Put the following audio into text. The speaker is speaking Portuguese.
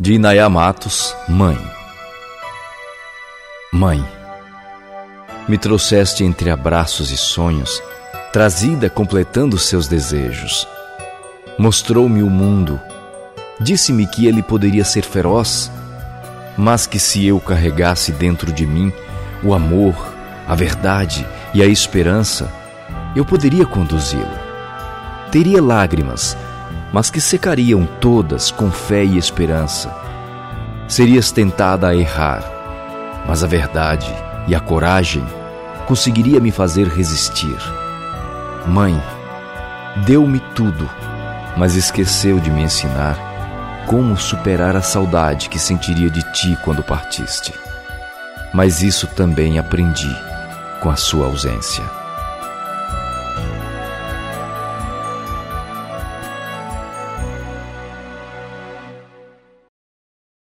De Inaya Matos, Mãe Mãe, me trouxeste entre abraços e sonhos, trazida completando seus desejos. Mostrou-me o mundo, disse-me que ele poderia ser feroz, mas que se eu carregasse dentro de mim o amor, a verdade e a esperança, eu poderia conduzi-lo. Teria lágrimas, mas que secariam todas com fé e esperança. Serias tentada a errar, mas a verdade e a coragem conseguiria me fazer resistir. Mãe, deu-me tudo, mas esqueceu de me ensinar como superar a saudade que sentiria de ti quando partiste. Mas isso também aprendi com a sua ausência.